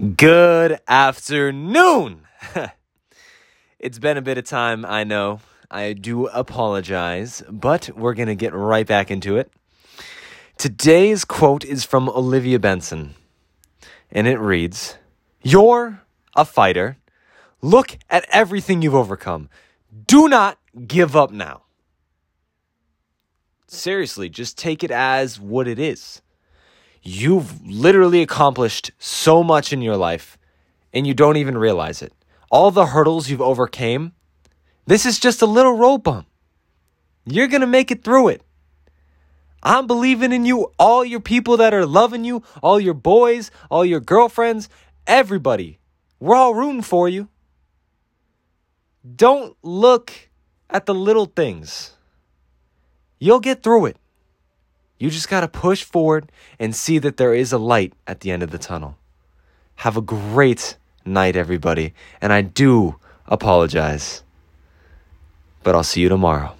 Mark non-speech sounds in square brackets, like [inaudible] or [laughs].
Good afternoon. [laughs] it's been a bit of time, I know. I do apologize, but we're going to get right back into it. Today's quote is from Olivia Benson, and it reads You're a fighter. Look at everything you've overcome. Do not give up now. Seriously, just take it as what it is. You've literally accomplished so much in your life and you don't even realize it. All the hurdles you've overcame, this is just a little road bump. You're going to make it through it. I'm believing in you, all your people that are loving you, all your boys, all your girlfriends, everybody. We're all rooting for you. Don't look at the little things. You'll get through it. You just got to push forward and see that there is a light at the end of the tunnel. Have a great night, everybody. And I do apologize. But I'll see you tomorrow.